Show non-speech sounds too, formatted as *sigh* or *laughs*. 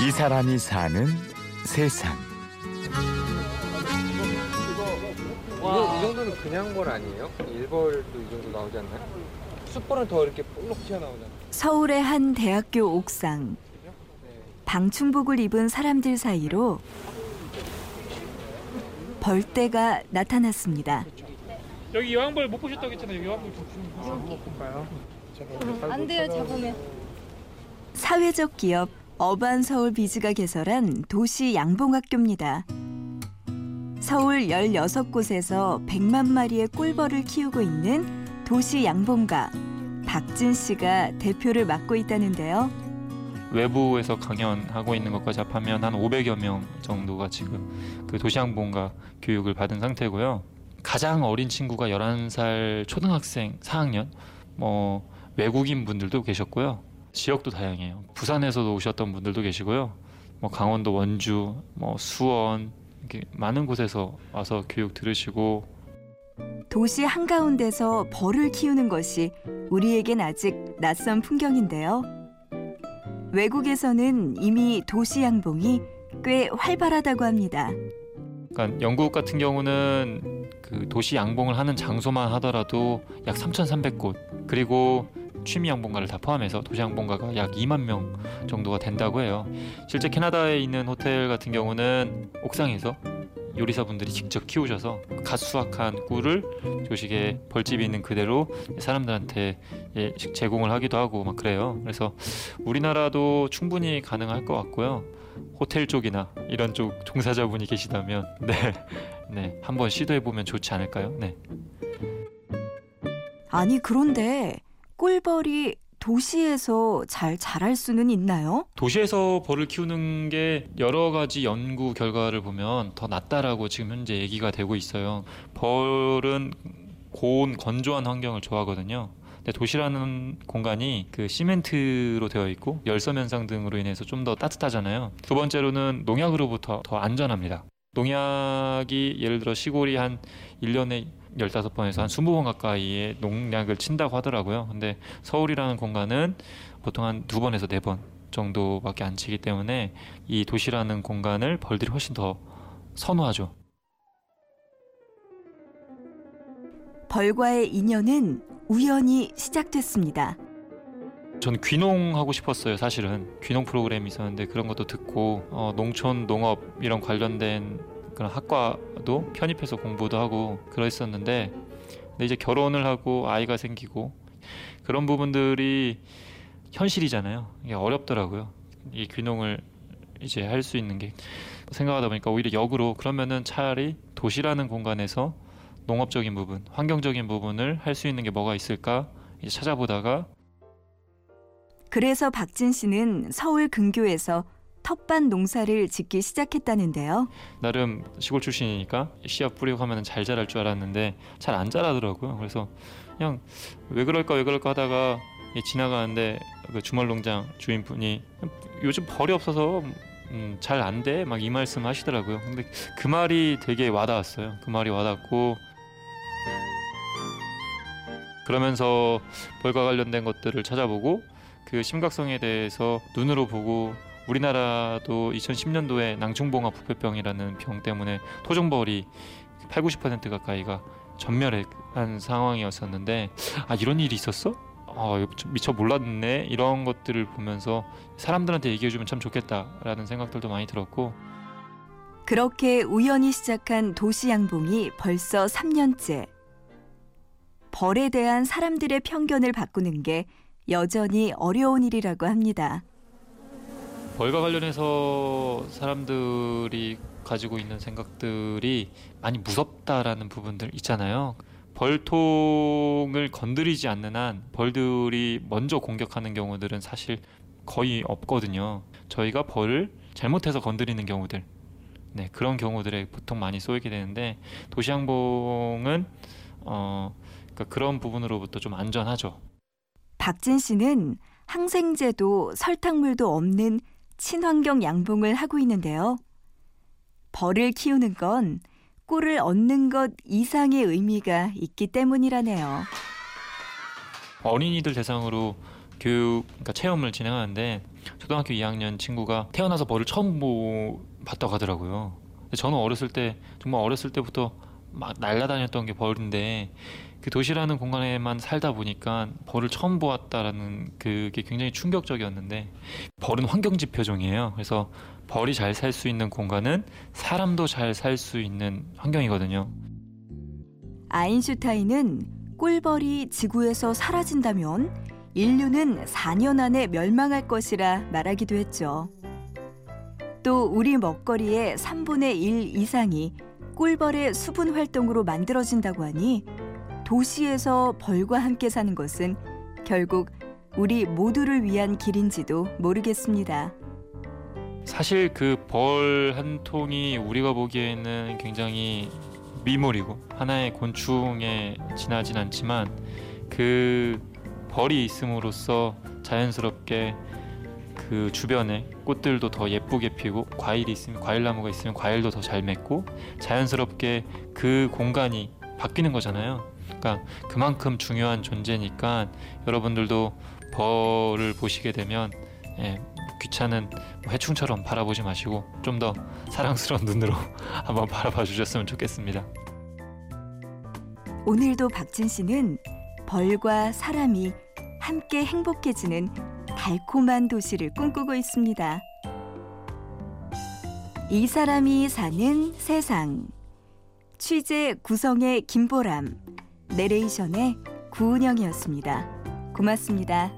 이 사람이 사는 세상. 이거 이 정도는 그냥 벌 아니에요? 일벌도 이 정도 나오지 않나요? 숯벌은 더 이렇게 볼록 튀어나오잖아요. 서울의 한 대학교 옥상. 네. 방충복을 입은 사람들 사이로 벌떼가 나타났습니다. 여기 여왕벌 못 보셨다고 했잖아요. 여왕벌 볼까요? 안 돼요, 잡으면. 사회적 기업 어반 서울 비즈가 개설한 도시 양봉학교입니다. 서울 16곳에서 100만 마리의 꿀벌을 키우고 있는 도시 양봉가 박진 씨가 대표를 맡고 있다는데요. 외부에서 강연하고 있는 것까지 합하면 한 500여 명 정도가 지금 그 도시항공과 교육을 받은 상태고요. 가장 어린 친구가 11살 초등학생 4학년, 뭐 외국인 분들도 계셨고요. 지역도 다양해요. 부산에서도 오셨던 분들도 계시고요. 뭐 강원도 원주, 뭐 수원 이렇게 많은 곳에서 와서 교육 들으시고 도시 한가운데서 벌을 키우는 것이 우리에겐 아직 낯선 풍경인데요. 외국에서는 이미 도시 양봉이 꽤 활발하다고 합니다. 그러니까 영국 같은 경우는 그 도시 양봉을 하는 장소만 하더라도 약 3,300곳 그리고 취미 양봉가를 다 포함해서 도시 양봉가가 약 2만 명 정도가 된다고 해요. 실제 캐나다에 있는 호텔 같은 경우는 옥상에서 요리사분들이 직접 키우셔서 갓 수확한 꿀을 조식에 벌집이 있는 그대로 사람들한테 예, 제공을 하기도 하고 막 그래요. 그래서 우리나라도 충분히 가능할 것 같고요. 호텔 쪽이나 이런 쪽 종사자분이 계시다면 *laughs* 네, 네 한번 시도해 보면 좋지 않을까요? 네. 아니 그런데 꿀벌이 도시에서 잘 자랄 수는 있나요? 도시에서 벌을 키우는 게 여러 가지 연구 결과를 보면 더 낫다라고 지금 현재 얘기가 되고 있어요. 벌은 고온 건조한 환경을 좋아하거든요. 근데 도시라는 공간이 그 시멘트로 되어 있고 열섬 현상 등으로 인해서 좀 더 따뜻하잖아요. 두 번째로는 농약으로부터 더 안전합니다. 농약이 예를 들어 시골이 한 1년에 15번에서 한 20번 가까이의 농약을 친다고 하더라고요. 근데 서울이라는 공간은 보통 한 두 번에서 네 번 정도밖에 안 치기 때문에 이 도시라는 공간을 벌들이 훨씬 더 선호하죠. 벌과의 인연은 우연히 시작됐습니다. 전 귀농하고 싶었어요, 사실은. 귀농 프로그램이 있었는데 그런 것도 듣고 어, 농촌 농업 이런 관련된 그런 학과도 편입해서 공부도 하고 그랬었는데 근데 이제 결혼을 하고 아이가 생기고 그런 부분들이 현실이잖아요. 이게 어렵더라고요. 이 귀농을 이제 할 수 있는 게 생각하다 보니까 오히려 역으로 그러면은 차라리 도시라는 공간에서 농업적인 부분, 환경적인 부분을 할 수 있는 게 뭐가 있을까 이제 찾아보다가 그래서 박진 씨는 서울 근교에서 텃밭 농사를 짓기 시작했다는데요. 나름 시골 출신이니까 씨앗 뿌리고 하면 잘 자랄 줄 알았는데 잘 안 자라더라고요. 그래서 그냥 왜 그럴까 왜 그럴까 하다가 예, 지나가는데 그 주말 농장 주인분이 요즘 벌이 없어서 음, 잘 안 돼 막 이 말씀 하시더라고요. 근데 그 말이 되게 와닿았어요. 그 말이 와닿고 그러면서 벌과 관련된 것들을 찾아보고 그 심각성에 대해서 눈으로 보고 우리나라도 2010년도에 낭충봉합 부패병이라는 병 때문에 토종벌이 8, 90% 가까이가 전멸한 상황이었었는데 아 이런 일이 있었어? 아 미처 몰랐네 이런 것들을 보면서 사람들한테 얘기해주면 참 좋겠다라는 생각들도 많이 들었고 그렇게 우연히 시작한 도시 양봉이 벌써 3년째. 벌에 대한 사람들의 편견을 바꾸는 게 여전히 어려운 일이라고 합니다. 벌과 관련해서 사람들이 가지고 있는 생각들이 많이 무섭다라는 부분들 있잖아요. 벌통을 건드리지 않는 한 벌들이 먼저 공격하는 경우들은 사실 거의 없거든요. 저희가 벌을 잘못해서 건드리는 경우들, 네 그런 경우들에 보통 많이 쏘이게 되는데 도시항봉은 어 그러니까 그런 부분으로부터 좀 안전하죠. 박진 씨는 항생제도 설탕물도 없는 친환경 양봉을 하고 있는데요. 벌을 키우는 건 꿀을 얻는 것 이상의 의미가 있기 때문이라네요. 어린이들 대상으로 교육 그러니까 체험을 진행하는데 초등학교 2학년 친구가 태어나서 벌을 처음 보, 봤다고 하더라고요. 저는 어렸을 때 정말 어렸을 때부터 막 날아다녔던 게 벌인데 그 도시라는 공간에만 살다 보니까 벌을 처음 보았다라는 그게 굉장히 충격적이었는데 벌은 환경 지표종이에요. 그래서 벌이 잘 살 수 있는 공간은 사람도 잘 살 수 있는 환경이거든요. 아인슈타인은 꿀벌이 지구에서 사라진다면 인류는 4년 안에 멸망할 것이라 말하기도 했죠. 또 우리 먹거리의 3분의 1 이상이 꿀벌의 수분 활동으로 만들어진다고 하니 도시에서 벌과 함께 사는 것은 결국 우리 모두를 위한 길인지도 모르겠습니다. 사실 그 벌 한 통이 우리가 보기에는 굉장히 미물이고 하나의 곤충에 지나진 않지만 그 벌이 있음으로써 자연스럽게 그 주변에 꽃들도 더 예쁘게 피고 과일이 있으면 과일 나무가 있으면 과일도 더 잘 맺고 자연스럽게 그 공간이 바뀌는 거잖아요. 그러니까 그만큼 중요한 존재니까 여러분들도 벌을 보시게 되면 예, 귀찮은 해충처럼 바라보지 마시고 좀 더 사랑스러운 눈으로 *laughs* 한번 바라봐 주셨으면 좋겠습니다. 오늘도 박진 씨는 벌과 사람이 함께 행복해지는 달콤한 도시를 꿈꾸고 있습니다. 이 사람이 사는 세상. 취재 구성의 김보람, 내레이션의 구은영이었습니다. 고맙습니다.